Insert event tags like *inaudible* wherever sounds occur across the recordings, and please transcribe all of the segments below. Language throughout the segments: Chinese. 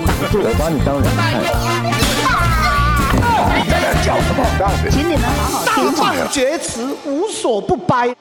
我把你当人看。请你们好好听话。大放厥词，无所不掰。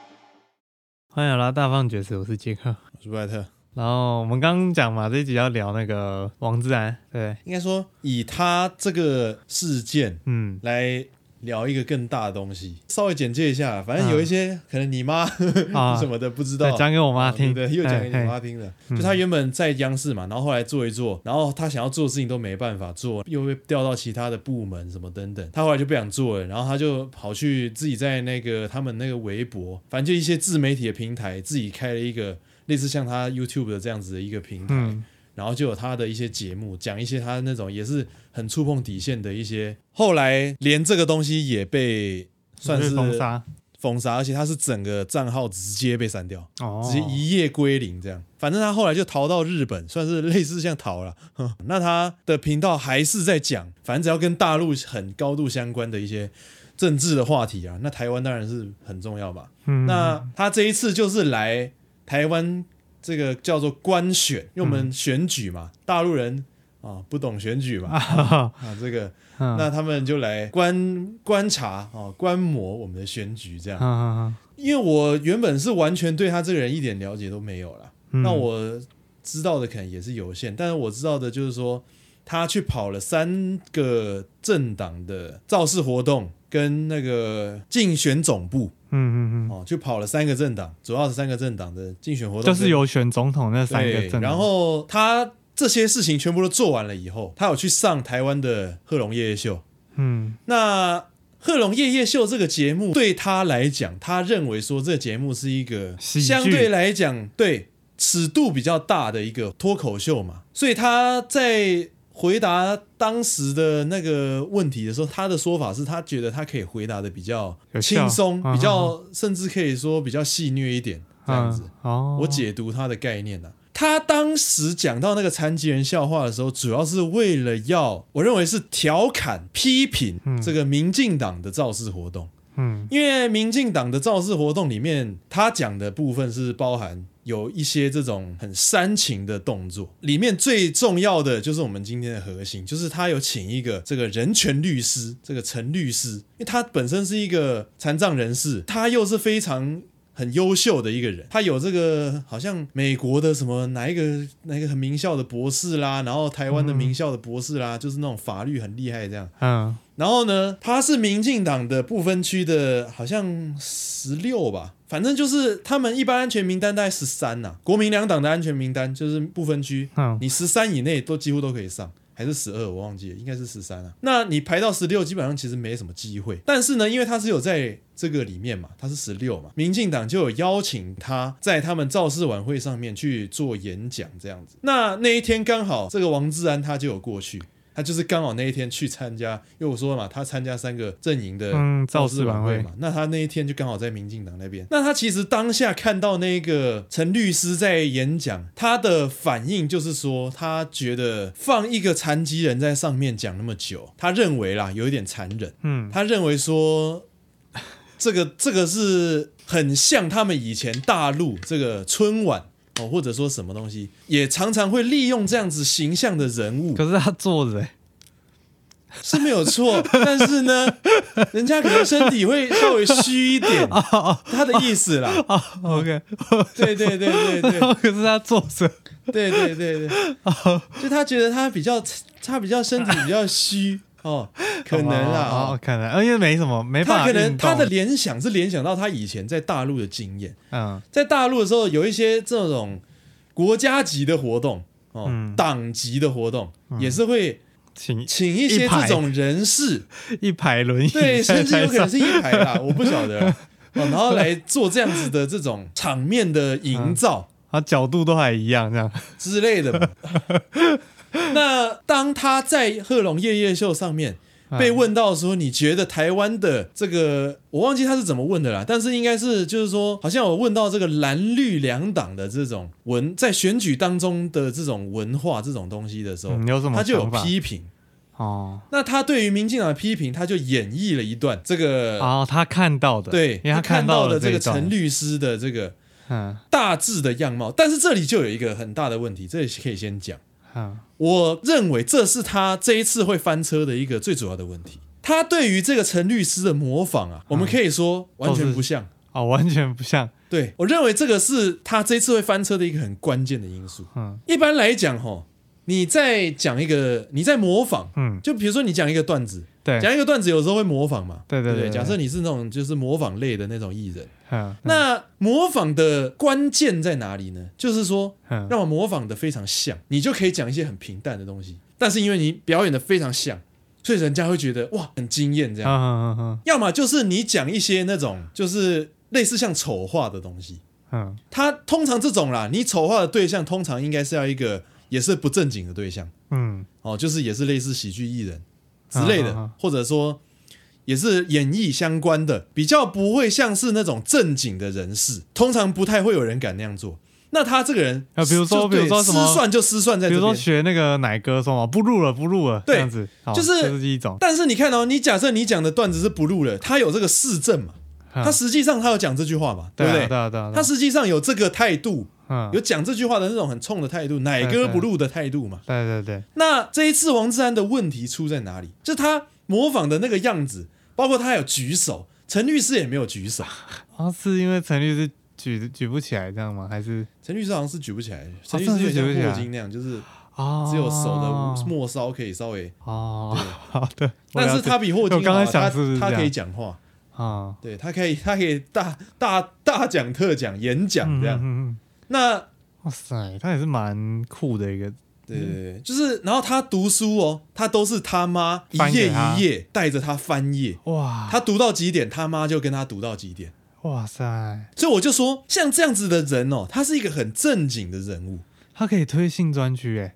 欢迎来到大放厥词，我是杰克，我是布莱特。然后我们刚刚讲嘛，这一集要聊那个王自然，对，应该说以他这个事件，嗯，来。聊一个更大的东西，稍微简介一下。反正有一些、嗯、可能你妈 *laughs* 什么的不知道，讲给我妈听，对，又讲给你妈听的。就他原本在央视嘛，然后后来做一做，然后他想要做的事情都没办法做，又被调到其他的部门什么等等。他后来就不想做了，然后他就跑去自己在那个他们那个微博，反正就一些自媒体的平台，自己开了一个类似像他 YouTube 的这样子的一个平台。嗯然后就有他的一些节目，讲一些他那种也是很触碰底线的一些。后来连这个东西也被算是封杀，封杀，而且他是整个账号直接被删掉，哦，直接一夜归零这样。反正他后来就逃到日本，算是类似像逃了。*laughs* 那他的频道还是在讲，反正只要跟大陆很高度相关的一些政治的话题啊，那台湾当然是很重要吧。嗯，那他这一次就是来台湾。这个叫做官选，因为我们选举嘛，嗯、大陆人啊不懂选举嘛，*laughs* 啊，啊这个，嗯、那他们就来观观察啊，观摩我们的选举这样。嗯、因为我原本是完全对他这个人一点了解都没有了，嗯、那我知道的可能也是有限，但是我知道的就是说，他去跑了三个政党的造势活动跟那个竞选总部。嗯嗯嗯，哦，就跑了三个政党，主要是三个政党的竞选活动，就是有选总统那三个政党。然后他这些事情全部都做完了以后，他有去上台湾的贺龙夜夜秀。嗯，那贺龙夜夜秀这个节目对他来讲，他认为说这个节目是一个相对来讲对尺度比较大的一个脱口秀嘛，所以他在。回答当时的那个问题的时候，他的说法是他觉得他可以回答的比较轻松，比较甚至可以说比较戏谑一点这样子。我解读他的概念呢，他当时讲到那个残疾人笑话的时候，主要是为了要，我认为是调侃批评这个民进党的造势活动。嗯，因为民进党的造势活动里面，他讲的部分是包含。有一些这种很煽情的动作，里面最重要的就是我们今天的核心，就是他有请一个这个人权律师，这个陈律师，因为他本身是一个残障人士，他又是非常很优秀的一个人，他有这个好像美国的什么哪一个哪一个很名校的博士啦，然后台湾的名校的博士啦，就是那种法律很厉害这样，嗯，然后呢，他是民进党的不分区的，好像十六吧。反正就是他们一般安全名单大概十三呐，国民两党的安全名单就是不分区，嗯，你十三以内都几乎都可以上，还是十二我忘记了，应该是十三啊。那你排到十六，基本上其实没什么机会。但是呢，因为他是有在这个里面嘛，他是十六嘛，民进党就有邀请他在他们造势晚会上面去做演讲这样子。那那一天刚好这个王志安他就有过去。他就是刚好那一天去参加，因为我说了嘛，他参加三个阵营的造势晚会嘛，那他那一天就刚好在民进党那边。那他其实当下看到那个陈律师在演讲，他的反应就是说，他觉得放一个残疾人在上面讲那么久，他认为啦有一点残忍。嗯，他认为说这个这个是很像他们以前大陆这个春晚。哦，或者说什么东西，也常常会利用这样子形象的人物。可是他做的 *laughs* 是没有错，但是呢，人家可能身体会稍微虚一点，他的意思啦。OK，对对对对对。*laughs* 可是他做着，对对对对，*laughs* 就他觉得他比较，他比较身体比较虚。哦，*laughs* 可能啊，哦，可能，因为没什么，没办法。他可能他的联想是联想到他以前在大陆的经验。嗯，在大陆的时候，有一些这种国家级的活动，哦，党级的活动，也是会请请一些这种人士，*laughs* 一排轮椅，对，甚至有可能是一排啦，我不晓得。*laughs* 哦，然后来做这样子的这种场面的营造，啊，角度都还一样，这样之类的。*laughs* 那当他在贺龙夜夜秀上面被问到说，你觉得台湾的这个，我忘记他是怎么问的啦，但是应该是就是说，好像我问到这个蓝绿两党的这种文，在选举当中的这种文化这种东西的时候，他就有批评。哦。那他对于民进党的批评，他就演绎了一段这个哦，他看到的，对，他看到的这个陈律师的这个嗯。大致的样貌，但是这里就有一个很大的问题，这里可以先讲。嗯，我认为这是他这一次会翻车的一个最主要的问题。他对于这个陈律师的模仿啊，我们可以说完全不像啊，完全不像。对，我认为这个是他这一次会翻车的一个很关键的因素。嗯，一般来讲，哈，你在讲一个，你在模仿，嗯，就比如说你讲一个段子，对，讲一个段子有时候会模仿嘛，对对对。假设你是那种就是模仿类的那种艺人，嗯，那模仿的关键在哪里呢？就是说，让我模仿的非常像，你就可以讲一些很平淡的东西，但是因为你表演的非常像。所以人家会觉得哇，很惊艳这样。啊啊啊、要么就是你讲一些那种就是类似像丑化的东西。嗯，他通常这种啦，你丑化的对象通常应该是要一个也是不正经的对象。嗯，哦，就是也是类似喜剧艺人之类的，啊啊啊、或者说也是演艺相关的，比较不会像是那种正经的人士，通常不太会有人敢那样做。那他这个人啊，比如说，比如说什么失算就失算在，比如说学那个奶哥说嘛，不录了，不录了，这样子，就是这是一种。但是你看哦，你假设你讲的段子是不录了，他有这个市政嘛？他实际上他有讲这句话嘛？对不对？对对。他实际上有这个态度，有讲这句话的那种很冲的态度，奶哥不露的态度嘛？对对对。那这一次王志安的问题出在哪里？就他模仿的那个样子，包括他有举手，陈律师也没有举手，啊，*laughs* 是因为陈律师。举举不起来这样吗？还是陈律师好像是举不起来，陈律师就像霍金那样，就是只有手的末梢可以稍微哦，好的。*laughs* 但是他比霍金好，他他可以讲话啊，对他可以他可以大大大讲特讲演讲这样。那哇塞，他也是蛮酷的一个，对对对，就是然后他读书哦，他都是他妈一页一页带着他翻页哇，他读到几点，他妈就跟他读到几点。哇塞！所以我就说，像这样子的人哦，他是一个很正经的人物，他可以推性专区哎。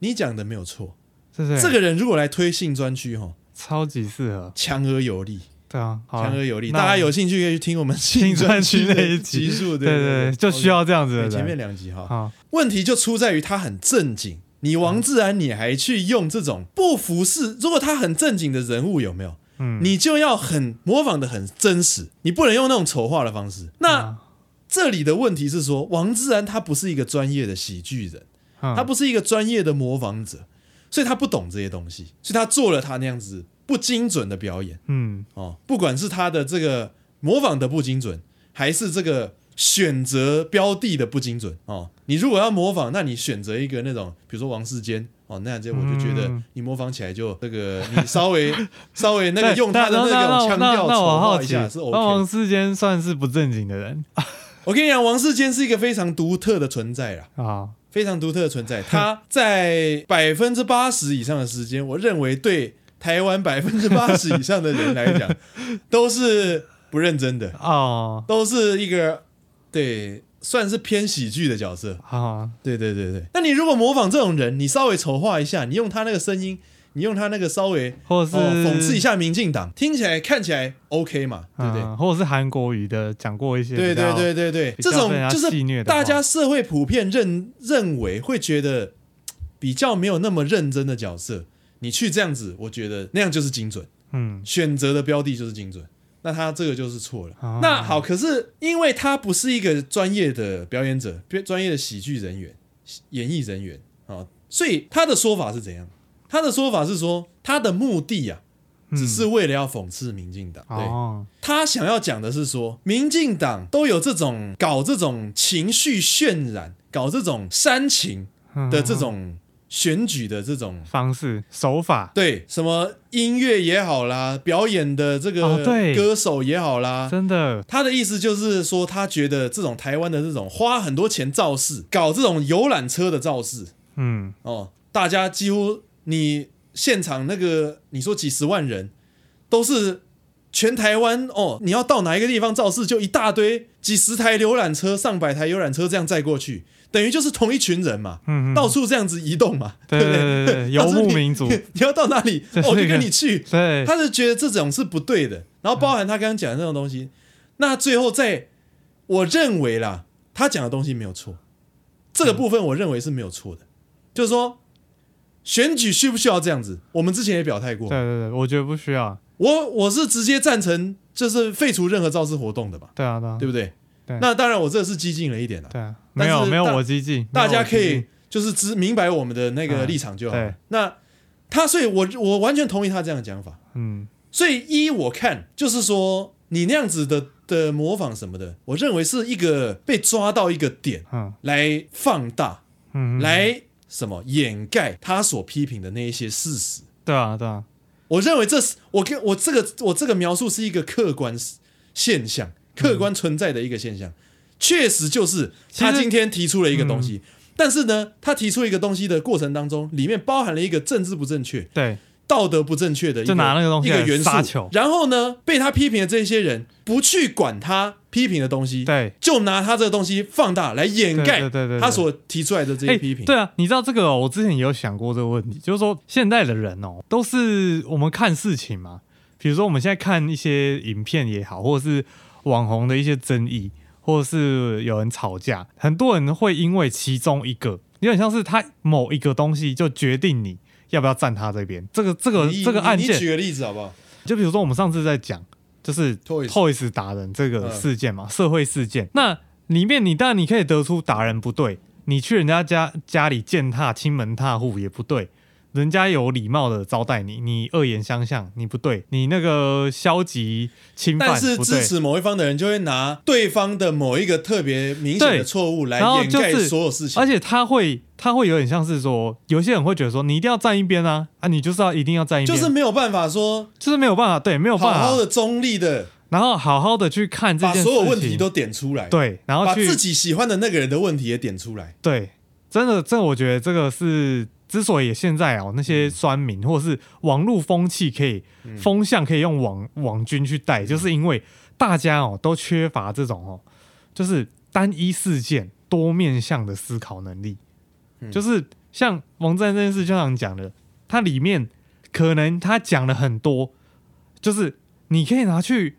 你讲的没有错，是不是？这个人如果来推性专区哦，超级适合，强而有力。对啊，强而有力。大家有兴趣可以去听我们新专区那一集数，对对对，就需要这样子。前面两集哈，问题就出在于他很正经。你王自然，你还去用这种不服饰？如果他很正经的人物，有没有？嗯，你就要很模仿的很真实，你不能用那种丑化的方式。那这里的问题是说，王自然他不是一个专业的喜剧人，他不是一个专业的模仿者，所以他不懂这些东西，所以他做了他那样子不精准的表演。嗯，哦，不管是他的这个模仿的不精准，还是这个。选择标的的不精准哦，你如果要模仿，那你选择一个那种，比如说王世坚哦，那样子我就觉得你模仿起来就这个，你稍微 *laughs* 稍微那个用他的那种腔调丑化一下是 OK。那王世坚算是不正经的人，*laughs* 我跟你讲，王世坚是一个非常独特的存在啦，*laughs* 啊，非常独特的存在。他在百分之八十以上的时间，我认为对台湾百分之八十以上的人来讲，*laughs* 都是不认真的哦，都是一个。对，算是偏喜剧的角色啊。对对对对，那你如果模仿这种人，你稍微丑化一下，你用他那个声音，你用他那个稍微，或者是讽刺一下民进党，听起来看起来 OK 嘛，对不对？或者是韩国语的讲过一些，对对对对对，这种就是大家社会普遍认认为会觉得比较没有那么认真的角色，你去这样子，我觉得那样就是精准，嗯，选择的标的就是精准。那他这个就是错了。哦、那好，可是因为他不是一个专业的表演者，专业的喜剧人员、演艺人员啊，所以他的说法是怎样？他的说法是说，他的目的啊，只是为了要讽刺民进党。嗯、对，哦、他想要讲的是说，民进党都有这种搞这种情绪渲染、搞这种煽情的这种。选举的这种方式手法，对什么音乐也好啦，表演的这个歌手也好啦，真的，他的意思就是说，他觉得这种台湾的这种花很多钱造势，搞这种游览车的造势，嗯，哦，大家几乎你现场那个你说几十万人，都是全台湾哦，你要到哪一个地方造势，就一大堆几十台游览车、上百台游览车这样载过去。等于就是同一群人嘛，嗯嗯到处这样子移动嘛，对不对，对？*laughs* 游牧民族，*laughs* 你要到哪里，*laughs* 我就跟你去。对，他是觉得这种是不对的。然后包含他刚刚讲的那种东西，那最后在我认为啦，他讲的东西没有错，这个部分我认为是没有错的。嗯、就是说，选举需不需要这样子？我们之前也表态过，对对对，我觉得不需要。我我是直接赞成，就是废除任何造势活动的吧？对啊，对啊，对不对？对。那当然，我这是激进了一点了。对啊，没有没有我激进，大家可以就是知明白我们的那个立场就好。嗯、那他，所以我我完全同意他这样的讲法。嗯，所以依我看，就是说你那样子的的模仿什么的，我认为是一个被抓到一个点，嗯，来放大，嗯，来什么掩盖他所批评的那一些事实。对啊，对啊，我认为这是我跟我这个我这个描述是一个客观现象，客观存在的一个现象，确实就是他今天提出了一个东西。但是呢，他提出一个东西的过程当中，里面包含了一个政治不正确、对道德不正确的一个就拿那个东西一个元素球。然后呢，被他批评的这些人不去管他批评的东西，对，就拿他这个东西放大来掩盖对对他所提出来的这些批评。对啊，你知道这个、哦，我之前也有想过这个问题，就是说现在的人哦，都是我们看事情嘛，比如说我们现在看一些影片也好，或者是网红的一些争议。或者是有人吵架，很多人会因为其中一个，有点像是他某一个东西就决定你要不要站他这边。这个这个这个案件，你举个例子好不好？就比如说我们上次在讲，就是 Toys 打人这个事件嘛，社会事件。那里面你当然你可以得出打人不对，你去人家家家里践踏、亲门踏户也不对。人家有礼貌的招待你，你恶言相向，你不对，你那个消极侵犯，但是支持某一方的人就会拿对方的某一个特别明显的错误来掩盖所有事情，而且他会，他会有点像是说，有些人会觉得说，你一定要站一边啊，啊，你就是要一定要站一边，就是没有办法说，就是没有办法，对，没有办法。好好的中立的，然后好好的去看这件事情，把所有问题都点出来，对，然后把自己喜欢的那个人的问题也点出来，对，真的，这我觉得这个是。之所以现在哦，那些酸民或者是网络风气可以风向可以用网网军去带，就是因为大家哦都缺乏这种哦，就是单一事件多面向的思考能力。就是像王战这件事，就像讲的，它里面可能他讲了很多，就是你可以拿去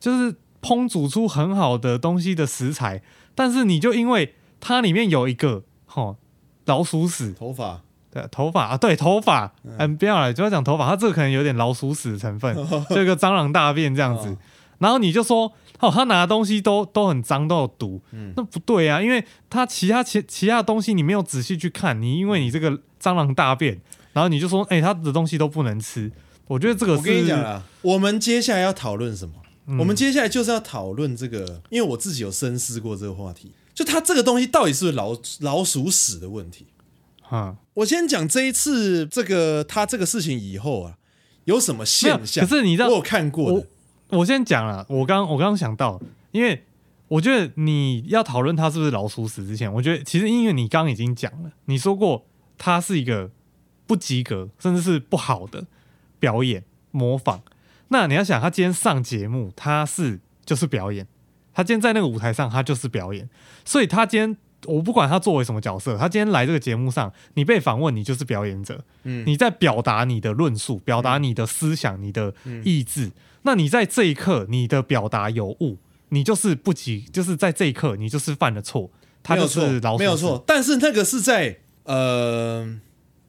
就是烹煮出很好的东西的食材，但是你就因为它里面有一个哦老鼠屎头发。对，头发啊，对，头发，嗯，不要了，就要讲头发，它这个可能有点老鼠屎成分，这个蟑螂大便这样子，然后你就说，哦，他拿的东西都都很脏，都有毒，嗯，那不对啊，因为他其他其其他的东西你没有仔细去看，你因为你这个蟑螂大便，然后你就说，哎，他的东西都不能吃，我觉得这个是，我跟你讲啊，我们接下来要讨论什么？嗯，我们接下来就是要讨论这个，因为我自己有深思过这个话题，就他这个东西到底是不是老老鼠屎的问题？啊，我先讲这一次这个他这个事情以后啊，有什么现象？可是你知道，我有看过我，我先讲了，我刚我刚刚想到，因为我觉得你要讨论他是不是老鼠屎之前，我觉得其实因为你刚刚已经讲了，你说过他是一个不及格甚至是不好的表演模仿。那你要想，他今天上节目，他是就是表演，他今天在那个舞台上，他就是表演，所以他今天。我不管他作为什么角色，他今天来这个节目上，你被访问，你就是表演者。嗯，你在表达你的论述，表达你的思想，你的意志。嗯，那你在这一刻，你的表达有误，你就是不及，就是在这一刻，你就是犯了错。他就是老没有错。但是那个是在呃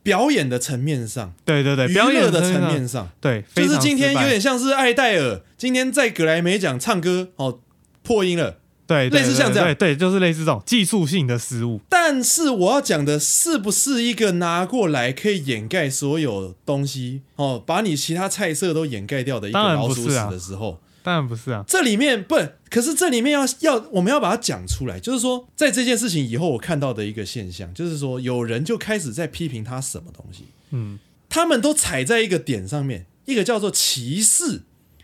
表演的层面上，对对对，表演的层面上，对，就是今天有点像是艾戴尔今天在格莱美奖唱歌哦破音了。对，类似像这样，对，就是类似这种技术性的失误。但是我要讲的是不是一个拿过来可以掩盖所有东西哦，把你其他菜色都掩盖掉的一个老鼠屎的时候？当然不是啊，这里面不，可是这里面要要我们要把它讲出来，就是说在这件事情以后，我看到的一个现象，就是说有人就开始在批评他什么东西，嗯，他们都踩在一个点上面，一个叫做歧视，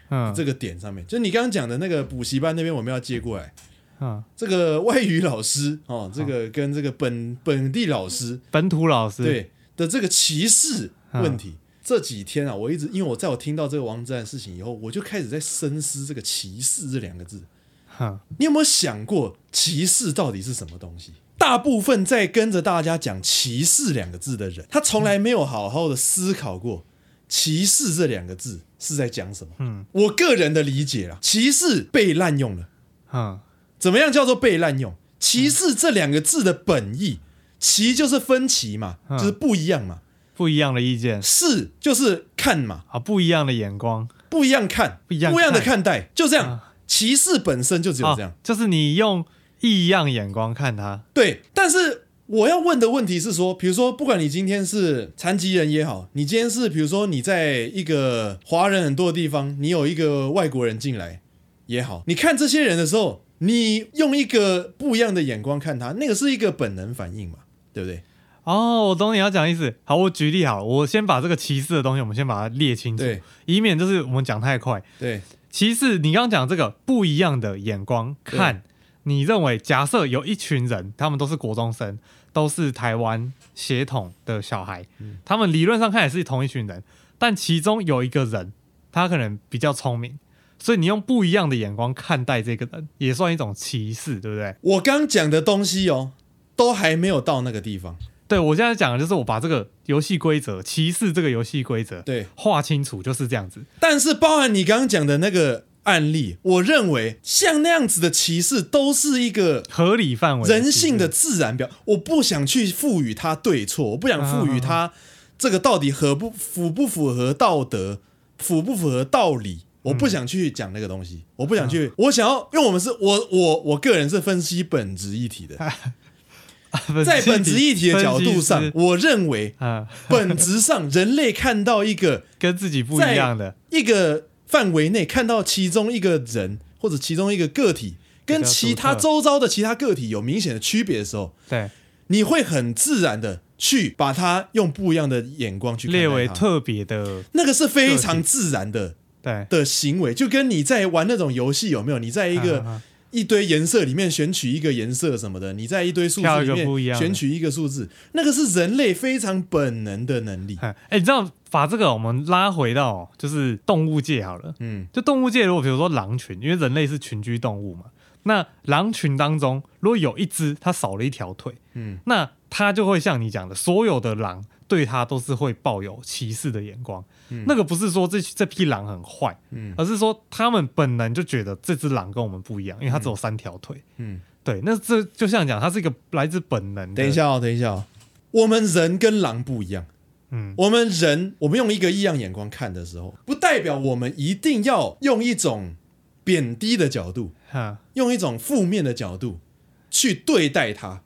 嗯，这个点上面，就是你刚刚讲的那个补习班那边，我们要接过来。啊，这个外语老师哦，这个跟这个本本地老师、本土老师对的这个歧视问题，这几天啊，我一直因为我在我听到这个王志安的事情以后，我就开始在深思这个歧视这两个字。哈，你有没有想过歧视到底是什么东西？大部分在跟着大家讲歧视两个字的人，他从来没有好好的思考过歧视这两个字是在讲什么。嗯，我个人的理解啦，歧视被滥用了。哈。怎么样叫做被滥用？歧视这两个字的本意，歧就是分歧嘛，就是不一样嘛，不一样的意见。视就是看嘛，啊，不一样的眼光，不一样看，不一样，不一样的看待，就这样。歧视本身就只有这样，就是你用异样眼光看他。对，但是我要问的问题是说，比如说，不管你今天是残疾人也好，你今天是比如说你在一个华人很多的地方，你有一个外国人进来也好，你看这些人的时候，你用一个不一样的眼光看他，那个是一个本能反应嘛，对不对？哦，我懂你要讲意思。好，我举例好了，我先把这个歧视的东西，我们先把它列清楚，以免就是我们讲太快。对，歧视，你刚刚讲这个不一样的眼光看，你认为假设有一群人，他们都是国中生，都是台湾血统的小孩，嗯，他们理论上看也是同一群人，但其中有一个人，他可能比较聪明，所以你用不一样的眼光看待这个人，也算一种歧视，对不对？我刚讲的东西哦，都还没有到那个地方。对，我现在讲的就是我把这个游戏规则，歧视这个游戏规则，对，划清楚就是这样子。但是包含你刚刚讲的那个案例，我认为像那样子的歧视都是一个合理范围、人性的自然表。我不想去赋予它对错，我不想赋予它这个到底合不符不符合道德，符不符合道理。我不想去讲那个东西，我不想去，我想要，因为我们是我我我个人是分析本质议题的。*laughs* 在本质议题的角度上，我认为，本质上人类看到一个 *laughs* 跟自己不一样的一个范围内，看到其中一个人或者其中一个个体跟其他周遭的其他个体有明显的区别的时候，对，你会很自然的去把它用不一样的眼光去列为特别的，那个是非常自然的，对的行为，就跟你在玩那种游戏有没有？你在一个。一堆颜色里面选取一个颜色什么的，你在一堆数字里面选取一个数字，那个是人类非常本能的能力。*laughs* 哎，你知道把这个我们拉回到就是动物界好了，嗯，就动物界如果比如说狼群，因为人类是群居动物嘛，那狼群当中如果有一只它少了一条腿，嗯，那它就会像你讲的，所有的狼对他都是会抱有歧视的眼光。嗯、那个不是说这这匹狼很坏，嗯，而是说他们本能就觉得这只狼跟我们不一样，因为它只有三条腿，嗯，对。那这就像讲，它是一个来自本能的。等一下哦，等一下哦，我们人跟狼不一样，嗯，我们人，我们用一个异样眼光看的时候，不代表我们一定要用一种贬低的角度，哈，用一种负面的角度去对待它。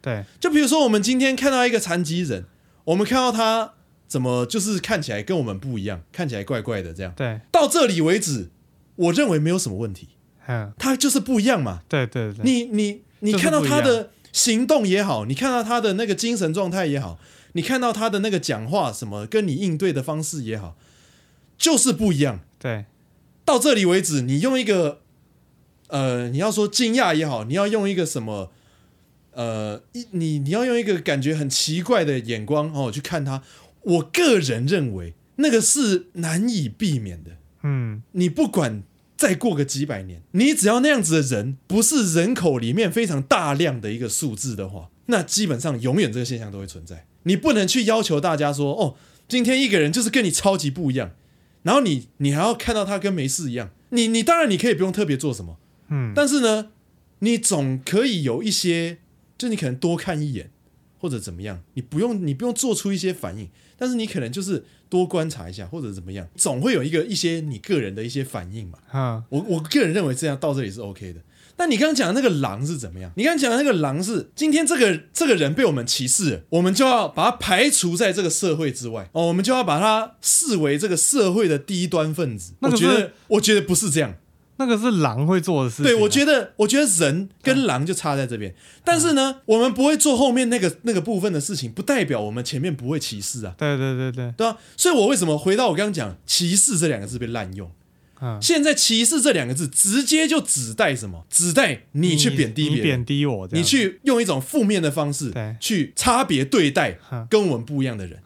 对，就比如说我们今天看到一个残疾人，我们看到他。怎么就是看起来跟我们不一样，看起来怪怪的这样。对，到这里为止，我认为没有什么问题。嗯，他就是不一样嘛。对对对。你你你看到他的行动也好，你看到他的那个精神状态也好，你看到他的那个讲话什么，跟你应对的方式也好，就是不一样。对，到这里为止，你用一个呃，你要说惊讶也好，你要用一个什么呃，一你你要用一个感觉很奇怪的眼光哦去看他。我个人认为，那个是难以避免的。嗯，你不管再过个几百年，你只要那样子的人不是人口里面非常大量的一个数字的话，那基本上永远这个现象都会存在。你不能去要求大家说，哦，今天一个人就是跟你超级不一样，然后你你还要看到他跟没事一样。你你当然你可以不用特别做什么，嗯，但是呢，你总可以有一些，就你可能多看一眼或者怎么样，你不用你不用做出一些反应。但是你可能就是多观察一下，或者怎么样，总会有一个一些你个人的一些反应嘛。哈，我我个人认为这样到这里是 OK 的。但你刚刚讲的那个狼是怎么样？你刚刚讲的那个狼是今天这个这个人被我们歧视了，我们就要把他排除在这个社会之外哦，我们就要把他视为这个社会的低端分子。我觉得我觉得不是这样。那个是狼会做的事情。对，我觉得，我觉得人跟狼就差在这边。但是呢，我们不会做后面那个那个部分的事情，不代表我们前面不会歧视啊。对对对对，对啊。所以我为什么回到我刚刚讲歧视这两个字被滥用？现在歧视这两个字直接就指代什么？指代你去贬低别人，贬低我，你去用一种负面的方式去差别对待跟我们不一样的人，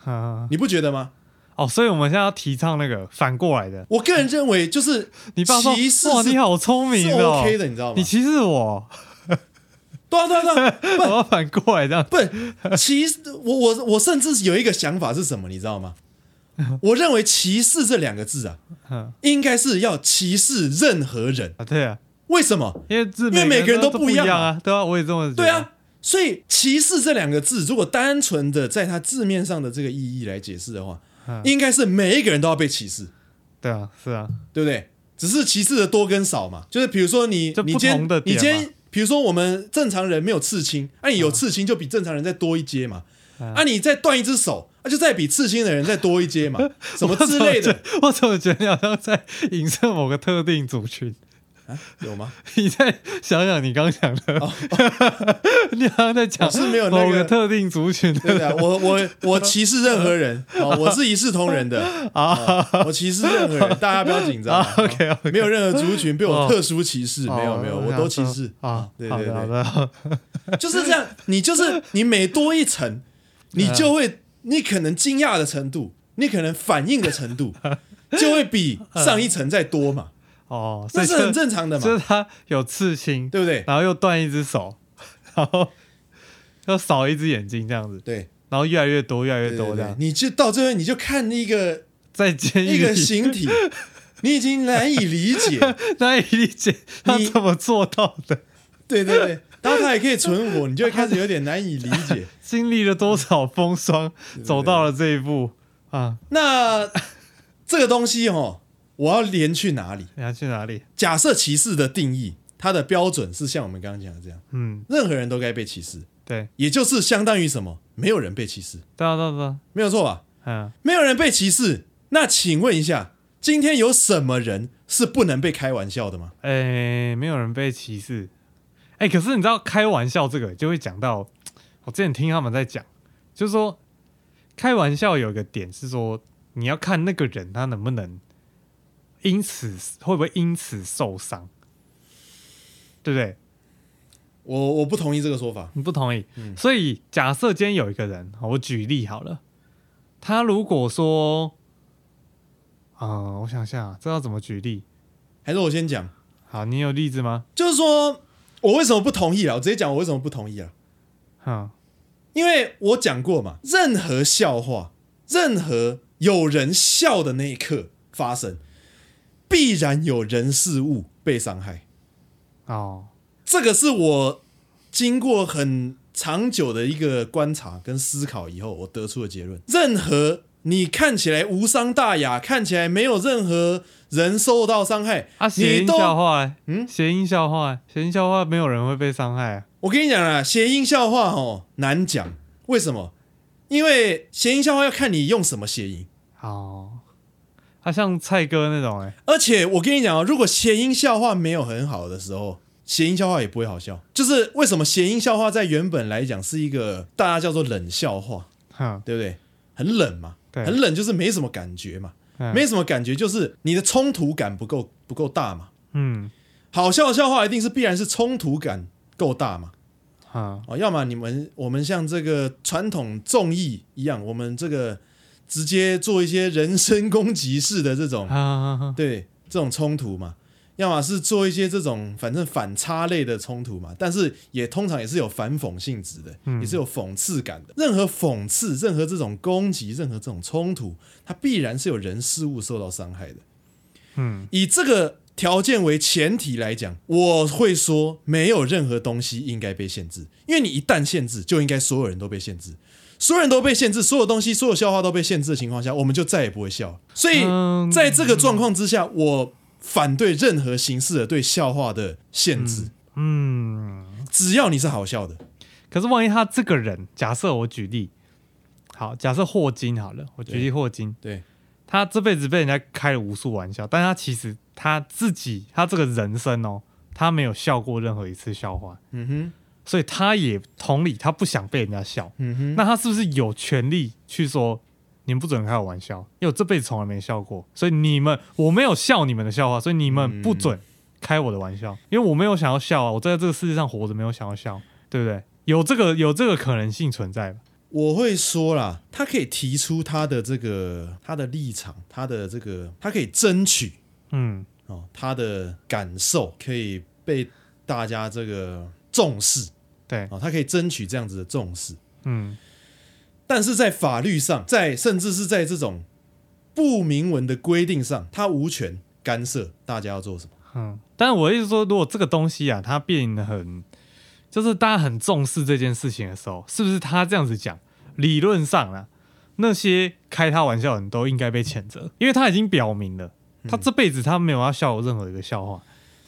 你不觉得吗？哦，所以我们现在要提倡那个反过来的。我个人认为，就是你爸说，哇，你好聪明，OK 的，你知道吗？你歧视我，对啊，对啊，对啊，*laughs* 我要反过来这样。不，歧视我，我我甚至有一个想法是什么，你知道吗？*laughs* 我认为歧视这两个字啊，应该是要歧视任何人啊。对啊，为什么？因为因为每个人都不一样啊。对啊，我也这么。对啊，所以歧视这两个字，如果单纯的在它字面上的这个意义来解释的话。应该是每一个人都要被歧视，对啊，是啊，对不对？只是歧视的多跟少嘛。就是比如说你，你今天，你今天，比如说我们正常人没有刺青，那、啊、你有刺青就比正常人再多一阶嘛。啊，啊你再断一只手，那、啊、就再比刺青的人再多一阶嘛，*laughs* 什么之类的。我怎么觉得你好像在影射某个特定族群？啊，有吗？*laughs* 你再想想，你刚讲的，哦哦、*laughs* 你好像在讲是没有某个特定族群的。对啊，我我我歧视任何人，*laughs* 哦、我是一视同仁的啊、哦，我歧视任何人，大家不要紧张。OK 没有任何族群被我特殊歧视，哦、没有没有，我都歧视啊。对对对，就是这样，你就是你每多一层，你就会，你可能惊讶的程度，你可能反应的程度，就会比上一层再多嘛。哦，这是很正常的嘛，就是他有刺青，对不对？然后又断一只手，*laughs* 然后又少一只眼睛，这样子，对。然后越来越多，越来越多这样，对对对，你就到最后，你就看一个再见一个形体，*laughs* 你已经难以理解，*laughs* 难以理解他怎么做到的。对对对，然后他也可以存活，你就会开始有点难以理解，经历了多少风霜，走到了这一步啊。那这个东西哦。我要连去哪里？你要去哪里？假设歧视的定义，它的标准是像我们刚刚讲的这样，嗯，任何人都该被歧视，对，也就是相当于什么？没有人被歧视，对啊，对啊，对啊，没有错吧？嗯，没有人被歧视。那请问一下，今天有什么人是不能被开玩笑的吗？哎，没有人被歧视。哎，可是你知道开玩笑这个就会讲到，我之前听他们在讲，就是说开玩笑有一个点是说，你要看那个人他能不能。因此会不会因此受伤？对不对？我我不同意这个说法。你不同意？嗯。所以假设今天有一个人，我举例好了，他如果说，啊、呃，我想想，这要怎么举例？还是我先讲？好，你有例子吗？就是说我为什么不同意啊？我直接讲我为什么不同意啊？嗯，因为我讲过嘛，任何笑话，任何有人笑的那一刻发生。必然有人事物被伤害，哦，这个是我经过很长久的一个观察跟思考以后，我得出的结论。任何你看起来无伤大雅，看起来没有任何人受到伤害，啊，谐音笑话，嗯，谐音笑话，谐音笑话没有人会被伤害啊。我跟你讲啊，谐音笑话哦难讲，为什么？因为谐音笑话要看你用什么谐音，哦。他、啊、像蔡哥那种哎、欸，而且我跟你讲啊，如果谐音笑话没有很好的时候，谐音笑话也不会好笑。就是为什么谐音笑话在原本来讲是一个大家叫做冷笑话，嗯、对不对？很冷嘛，对，很冷就是没什么感觉嘛，嗯、没什么感觉就是你的冲突感不够不够大嘛。嗯，好笑的笑话一定是必然是冲突感够大嘛。啊、哦，要么你们我们像这个传统综艺一样，我们这个。直接做一些人身攻击式的这种，对这种冲突嘛，要么是做一些这种反正反差类的冲突嘛，但是也通常也是有反讽性质的，也是有讽刺感的。任何讽刺、任何这种攻击、任何这种冲突，它必然是有人事物受到伤害的。嗯，以这个条件为前提来讲，我会说没有任何东西应该被限制，因为你一旦限制，就应该所有人都被限制。所有人都被限制，所有东西、所有笑话都被限制的情况下，我们就再也不会笑。所以，在这个状况之下，我反对任何形式的对笑话的限制。嗯，只要你是好笑的。可是，万一他这个人，假设我举例，好，假设霍金好了，我举例霍金，对，他这辈子被人家开了无数玩笑，但他其实他自己，他这个人生哦，他没有笑过任何一次笑话。嗯哼。所以他也同理，他不想被人家笑。嗯哼，那他是不是有权利去说，你们不准开我玩笑？因为我这辈子从来没笑过，所以你们我没有笑你们的笑话，所以你们不准开我的玩笑，因为我没有想要笑啊，我在这个世界上活着没有想要笑，对不对？有这个有这个可能性存在。我会说啦，他可以提出他的这个他的立场，他的这个他可以争取，嗯哦，他的感受可以被大家这个重视。对，哦，他可以争取这样子的重视，嗯，但是在法律上，在甚至是在这种不明文的规定上，他无权干涉大家要做什么。嗯，但是我意思说，如果这个东西啊，它变得很，就是大家很重视这件事情的时候，是不是他这样子讲，理论上啊，那些开他玩笑的人都应该被谴责，因为他已经表明了，他这辈子他没有要笑我任何一个笑话。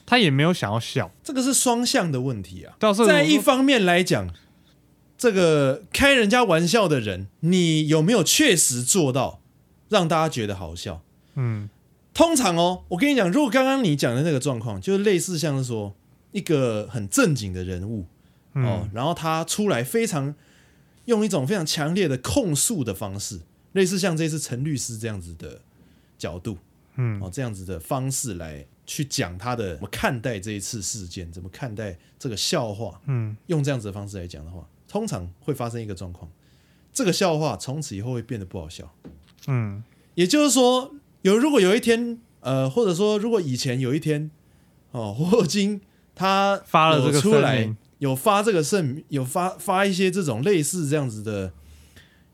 他也没有想要笑，这个是双向的问题啊。到时候在一方面来讲，这个开人家玩笑的人，你有没有确实做到让大家觉得好笑？嗯，通常哦，我跟你讲，如果刚刚你讲的那个状况，就是类似像是说一个很正经的人物、嗯、哦，然后他出来非常用一种非常强烈的控诉的方式，类似像这次陈律师这样子的角度，嗯，哦，这样子的方式来去讲他的怎么看待这一次事件，怎么看待这个笑话，嗯，用这样子的方式来讲的话，通常会发生一个状况，这个笑话从此以后会变得不好笑，嗯，也就是说。有，如果有一天，呃，或者说，如果以前有一天，哦，霍金他发了这个出来，有发这个声，有发发一些这种类似这样子的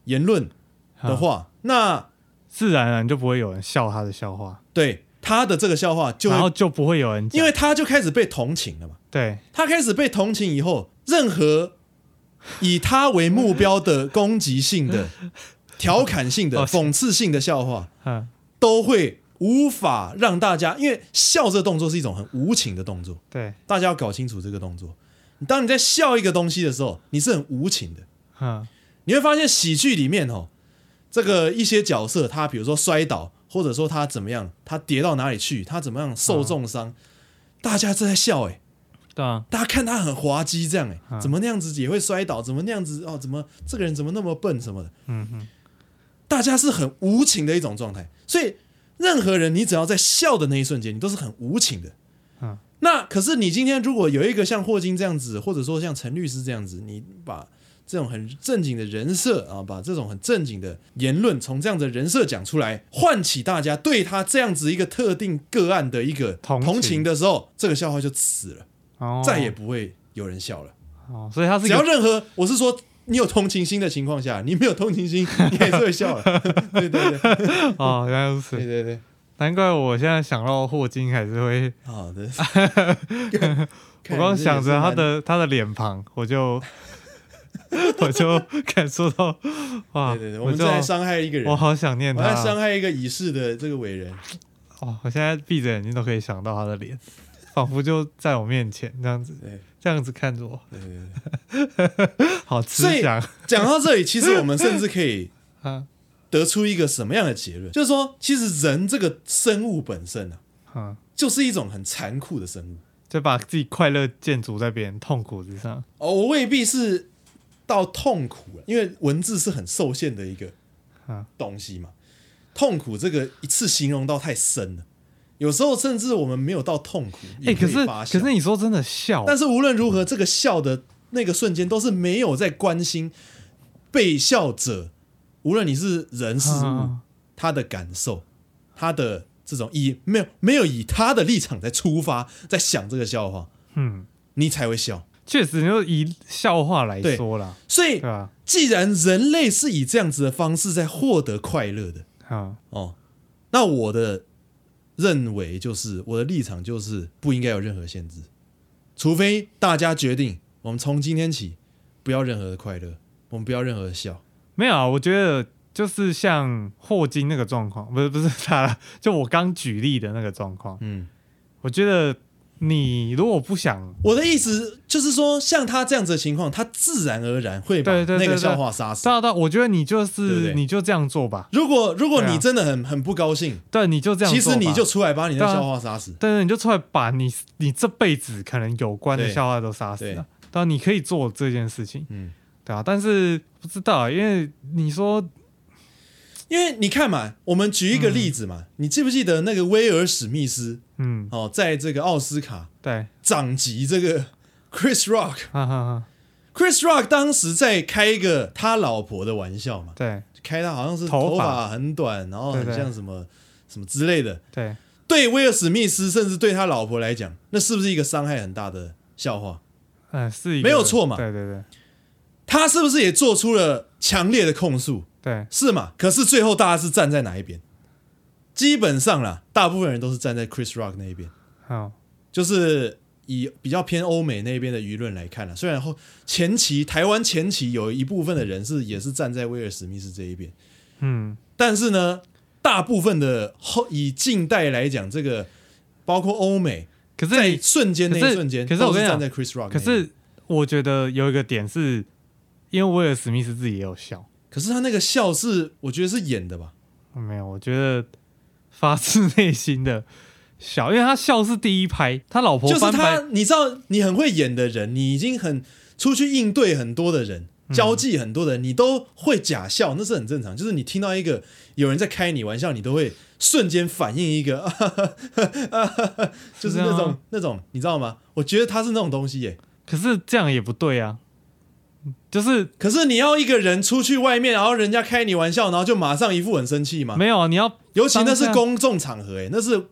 言论的话，那自然而然就不会有人笑他的笑话，对他的这个笑话就，然后就不会有人，因为他就开始被同情了嘛。对，他开始被同情以后，任何以他为目标的攻击性的、*laughs* 调侃性的、讽刺性的笑话，嗯。都会无法让大家，因为笑这个动作是一种很无情的动作。对，大家要搞清楚这个动作。当你在笑一个东西的时候，你是很无情的。嗯，你会发现喜剧里面哦，这个一些角色，他比如说摔倒，或者说他怎么样，他跌到哪里去，他怎么样受重伤，嗯、大家正在笑哎。对啊，大家看他很滑稽这样哎，怎么那样子也会摔倒？怎么那样子哦？怎么这个人怎么那么笨什么的？嗯哼。大家是很无情的一种状态，所以任何人，你只要在笑的那一瞬间，你都是很无情的。嗯，那可是你今天如果有一个像霍金这样子，或者说像陈律师这样子，你把这种很正经的人设啊，把这种很正经的言论从这样的人设讲出来，唤起大家对他这样子一个特定个案的一个同情的时候，这个笑话就死了，哦，再也不会有人笑了。哦，所以他是只要任何，我是说。你有同情心的情况下，你没有同情心，你还是会笑的。*laughs* 对对对，哦，原来如此。对对对，难怪我现在想到霍金还是会。好的。*laughs* 我刚想着他的他的脸庞，我就 *laughs* 我就感受到哇，对对对，我们在伤害一个人，我好想念他，我在伤害一个已逝的这个伟人。哦，我现在闭着眼睛都可以想到他的脸，仿佛就在我面前这样子。对。这样子看着我，对对对，*laughs* 好慈祥。讲到这里，其实我们甚至可以 *laughs* 啊得出一个什么样的结论？就是说，其实人这个生物本身啊，就是一种很残酷的生物，就把自己快乐建筑在别人痛苦之上。哦，我未必是到痛苦，因为文字是很受限的一个东西嘛。痛苦这个一次形容到太深了。有时候甚至我们没有到痛苦，哎、欸，可是可是你说真的笑，但是无论如何，这个笑的那个瞬间都是没有在关心被笑者，无论你是人是物，啊、他的感受，他的这种以没有没有以他的立场在出发，在想这个笑话，嗯，你才会笑。确实，就以笑话来说啦，所以，既然人类是以这样子的方式在获得快乐的，啊，哦，那我的。认为就是我的立场就是不应该有任何限制，除非大家决定，我们从今天起不要任何的快乐，我们不要任何的笑。没有啊，我觉得就是像霍金那个状况，不是不是他，*laughs* 就我刚举例的那个状况。嗯，我觉得。你如果不想，我的意思就是说，像他这样子的情况，他自然而然会把那个笑话杀死。杀到，我觉得你就是对对，你就这样做吧。如果如果你真的很很不高兴，对，你就这样做。其实你就出来把你的笑话杀死。对对，你就出来把你你这辈子可能有关的笑话都杀死了。当然你可以做这件事情，嗯，对啊。但是不知道，因为你说。因为你看嘛，我们举一个例子嘛，嗯、你记不记得那个威尔史密斯？嗯，哦，在这个奥斯卡对。掌级这个 *laughs* Chris Rock，哈哈哈。Chris Rock 当时在开一个他老婆的玩笑嘛，对，开他好像是头发。很短，然后很像什么什么之类的，对，对威尔史密斯甚至对他老婆来讲，那是不是一个伤害很大的笑话？嗯，是一个，没有错嘛，对对对，他是不是也做出了强烈的控诉？对，是嘛？可是最后大家是站在哪一边？基本上啦，大部分人都是站在 Chris Rock 那一边。好，就是以比较偏欧美那边的舆论来看了，虽然后前期台湾前期有一部分的人是也是站在威尔史密斯这一边，嗯，但是呢，大部分的后以近代来讲，这个包括欧美可是在瞬间那一瞬间，可是我跟你讲站在 Chris Rock，可是我觉得有一个点是，因为威尔史密斯自己也有笑，可是他那个笑是我觉得是演的吧？没有，我觉得发自内心的笑，因为他笑是第一拍，他老婆就是他，你知道，你很会演的人，你已经很出去应对很多的人，交际很多的人，你都会假笑，那是很正常。就是你听到一个有人在开你玩笑，你都会瞬间反应一个，啊哈哈啊哈哈就是那种那种，你知道吗？我觉得他是那种东西耶。可是这样也不对啊，就是可是你要一个人出去外面，然后人家开你玩笑，然后就马上一副很生气吗？没有啊，你要尤其那是公众场合，哎，那是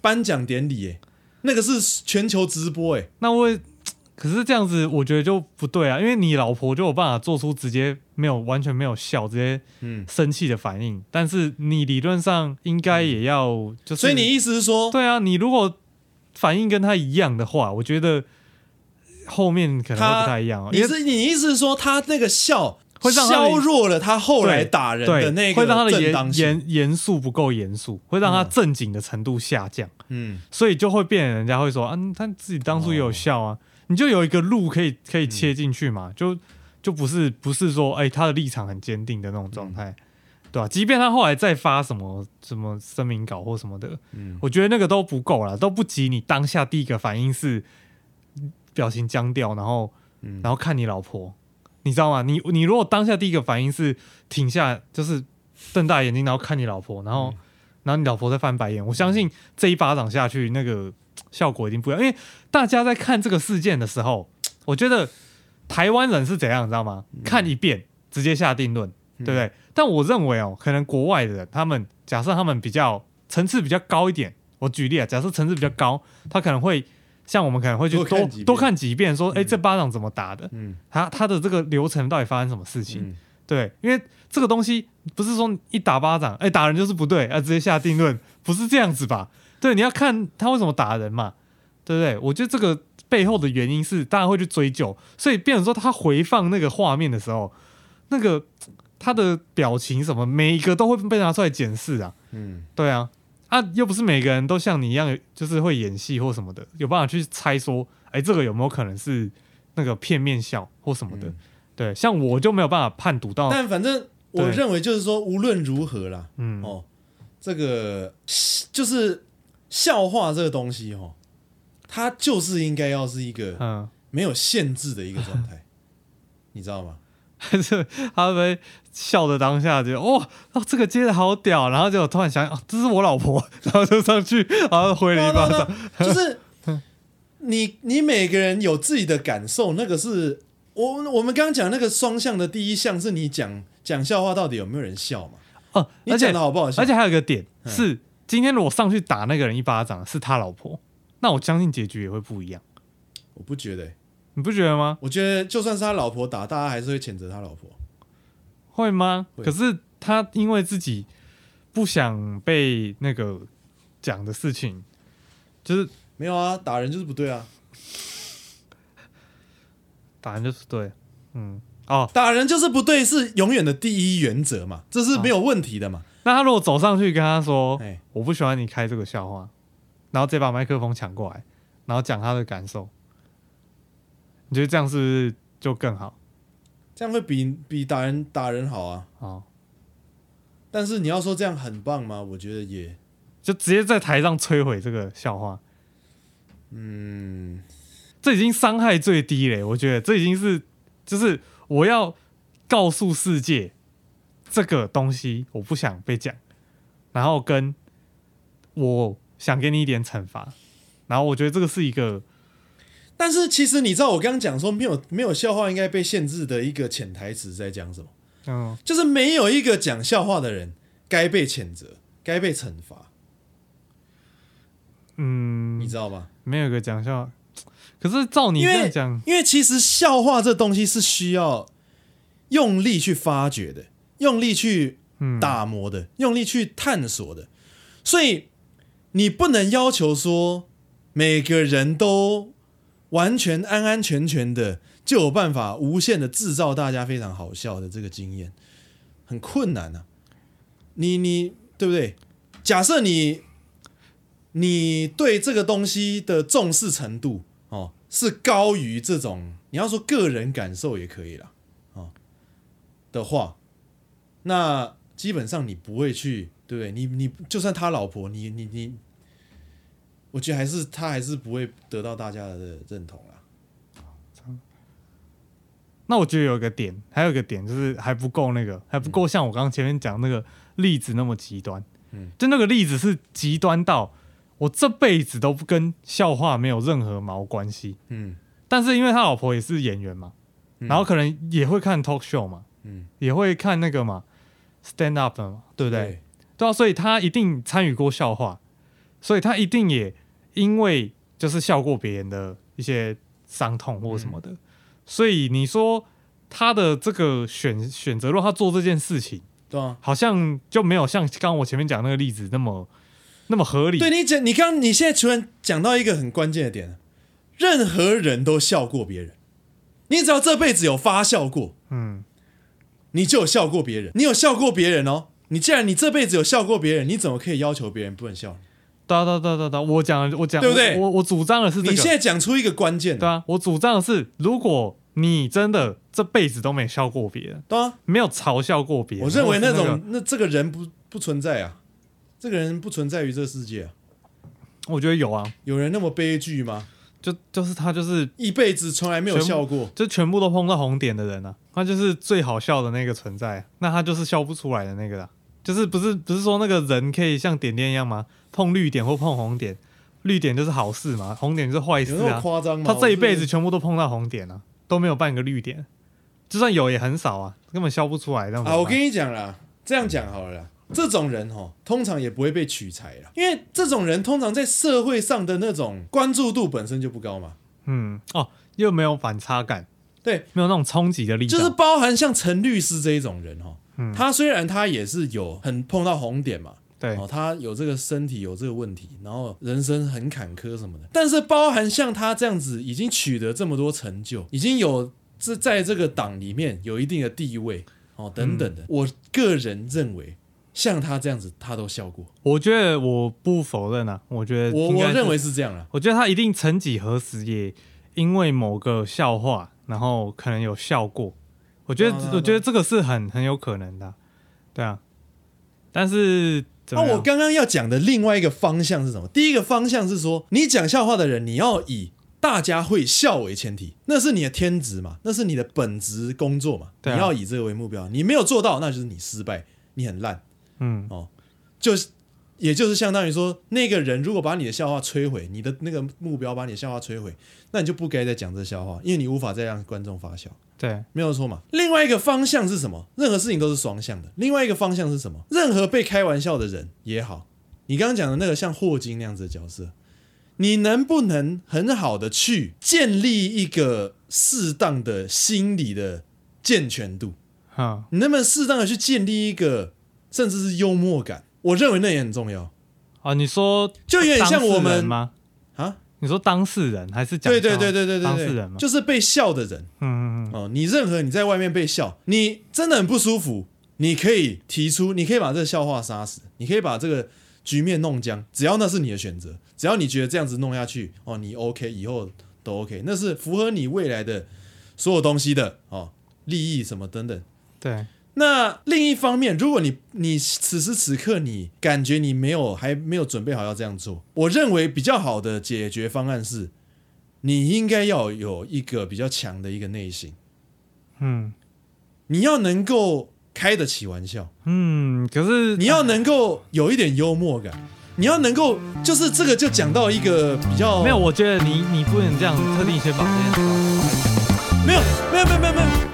颁奖典礼，哎，那个是全球直播，哎，那我 *tsk* 可是这样子，我觉得就不对啊，因为你老婆就有办法做出直接没有完全没有笑，直接嗯生气的反应，但是你理论上应该也要就是，所以你意思是说，对啊，你如果反应跟他一样的话，我觉得后面可能会不太一样、哦。你是你意思是说，他那个笑会让削弱了他后来打人的那个会让他的严严肃不够严肃，会让他正经的程度下降。嗯，所以就会变人家会说啊，他自己当初也有笑啊，哦、你就有一个路可以可以切进去嘛，嗯、就就不是不是说哎、欸、他的立场很坚定的那种状态，嗯、对吧、啊？即便他后来再发什么什么声明稿或什么的，嗯，我觉得那个都不够了，都不及你当下第一个反应是表情僵掉，然后然后看你老婆，你知道吗？你你如果当下第一个反应是停下，就是瞪大眼睛，然后看你老婆，然后。嗯然后你老婆在翻白眼，我相信这一巴掌下去，那个效果一定不一样。因为大家在看这个事件的时候，我觉得台湾人是怎样，你知道吗？看一遍直接下定论，对不对？但我认为哦，可能国外的人，他们假设他们比较层次比较高一点，我举例啊，假设层次比较高，他可能会像我们可能会去多多看，几遍，说，哎，这巴掌怎么打的？嗯，他他的这个流程到底发生什么事情？对，因为这个东西不是说一打巴掌，哎，打人就是不对，啊，直接下定论，*laughs* 不是这样子吧？对，你要看他为什么打人嘛，对不对？我觉得这个背后的原因是大家会去追究，所以变成说他回放那个画面的时候，那个他的表情什么，每一个都会被拿出来检视啊。嗯，对啊，啊，又不是每个人都像你一样，就是会演戏或什么的，有办法去猜说，哎，这个有没有可能是那个片面笑或什么的。嗯。对，像我就没有办法判读到，但反正我认为就是说，无论如何啦，嗯。哦，这个就是笑话这个东西哦，它就是应该要是一个嗯。没有限制的一个状态，嗯、你知道吗？还 *laughs* 是他们笑的当下就哦哦这个接的好屌，然后就突然想哦这是我老婆，*laughs* 然后就上去然后挥了一巴掌，*laughs* 就是你你每个人有自己的感受，那个是。我我们刚刚讲那个双向的第一项是你讲讲笑话到底有没有人笑嘛？哦，你讲的好不好笑？而且还有一个点是，今天如果上去打那个人一巴掌是他老婆，那我相信结局也会不一样。我不觉得、欸，你不觉得吗？我觉得就算是他老婆打，大家还是会谴责他老婆，会吗？可是他因为自己不想被那个讲的事情，就是没有啊，打人就是不对啊。打人就是对，嗯，哦，打人就是不对，是永远的第一原则嘛，这是没有问题的嘛。哦、那他如果走上去跟他说：“嘿我不喜欢你开这个笑话”，然后再把麦克风抢过来，然后讲他的感受，你觉得这样是不是就更好？这样会比比打人打人好啊。好，但是你要说这样很棒吗？我觉得也就直接在台上摧毁这个笑话。嗯。这已经伤害最低了，我觉得这已经是，就是我要告诉世界这个东西我不想被讲，然后跟我想给你一点惩罚，然后我觉得这个是一个，但是其实你知道我刚刚讲说没有没有笑话应该被限制的一个潜台词在讲什么？嗯，就是没有一个讲笑话的人该被谴责，该被惩罚。嗯，你知道吗？没有一个讲笑话。可是照你这样讲，因为其实笑话这东西是需要用力去发掘的，用力去打磨的，用力去探索的，所以你不能要求说每个人都完全安安全全的就有办法无限的制造大家非常好笑的这个经验，很困难啊。你你对不对？假设你你对这个东西的重视程度哦，是高于这种你要说个人感受也可以啦，哦的话，那基本上你不会去，对不对？你你就算他老婆，你你你，我觉得还是他还是不会得到大家的认同啦。那我觉得有一个点，还有一个点就是还不够那个，还不够像我刚刚前面讲那个例子那么极端。嗯，就那个例子是极端到。我这辈子都不跟笑话没有任何毛关系，嗯，但是因为他老婆也是演员嘛，嗯、然后可能也会看 talk show 嘛，嗯，也会看那个嘛 stand up 嘛，对不对？对，对啊，所以他一定参与过笑话，所以他一定也因为就是笑过别人的一些伤痛或什么的，嗯、所以你说他的这个选选择，如果他做这件事情，对啊，好像就没有像刚刚我前面讲那个例子那么。那么合理？对你讲，你刚你现在突然讲到一个很关键的点，任何人都笑过别人，你只要这辈子有发笑过，嗯，你就有笑过别人，你有笑过别人哦。你既然你这辈子有笑过别人，你怎么可以要求别人不能笑？哒哒哒哒哒，我讲我讲对不对？我我主张的是这个，你现在讲出一个关键，对啊，我主张的是，如果你真的这辈子都没笑过别人，对啊，没有嘲笑过别人，我认为那种那，个、那这个人不不存在啊。这个人不存在于这个世界啊，我觉得有啊，有人那么悲剧吗？就就是他就是一辈子从来没有笑过，就全部都碰到红点的人啊，他就是最好笑的那个存在，那他就是笑不出来的那个啦，就是不是不是说那个人可以像点点一样吗？碰绿点或碰红点，绿点就是好事嘛，红点就是坏事啊，夸张吗？他这一辈子全部都碰到红点啊，都没有半个绿点，就算有也很少啊，根本消不出来。这样啊，我跟你讲啦，这样讲好了啦。这种人哦，通常也不会被取材了，因为这种人通常在社会上的那种关注度本身就不高嘛。嗯，哦，又没有反差感，对，没有那种冲击的力量。就是包含像陈律师这一种人哈，嗯，他虽然他也是有很碰到红点嘛，对，哦，他有这个身体有这个问题，然后人生很坎坷什么的，但是包含像他这样子已经取得这么多成就，已经有这在这个党里面有一定的地位哦等等的，嗯，我个人认为。像他这样子，他都笑过。我觉得我不否认啊，我觉得我我认为是这样啊。我觉得他一定曾几何时也因为某个笑话，然后可能有笑过。我觉得，我觉得这个是很很有可能的，对啊。但是，那我刚刚要讲的另外一个方向是什么？第一个方向是说，你讲笑话的人，你要以大家会笑为前提，那是你的天职嘛，那是你的本职工作嘛，你要以这个为目标。你没有做到，那就是你失败，你很烂。嗯哦，就是，也就是相当于说，那个人如果把你的笑话摧毁，你的那个目标把你的笑话摧毁，那你就不该再讲这笑话，因为你无法再让观众发笑。对，没有错嘛。另外一个方向是什么？任何事情都是双向的。另外一个方向是什么？任何被开玩笑的人也好，你刚刚讲的那个像霍金那样子的角色，你能不能很好的去建立一个适当的心理的健全度？哈，你能不能适当的去建立一个？甚至是幽默感，我认为那也很重要啊。你说就有点像我们吗？啊，你说当事人还是讲？对对对对对对，当事人就是被笑的人。嗯嗯嗯。哦，你任何你在外面被笑，你真的很不舒服，你可以提出，你可以把这个笑话杀死，你可以把这个局面弄僵，只要那是你的选择，只要你觉得这样子弄下去，哦，你 OK，以后都 OK，那是符合你未来的所有东西的哦，利益什么等等。对。那另一方面，如果你你此时此刻你感觉你没有还没有准备好要这样做，我认为比较好的解决方案是，你应该要有一个比较强的一个内心，嗯，你要能够开得起玩笑，嗯，可是你要能够有一点幽默感，你要能够就是这个就讲到一个比较没有，我觉得你你不能这样特定先把这件事，没有没有没有没有没有。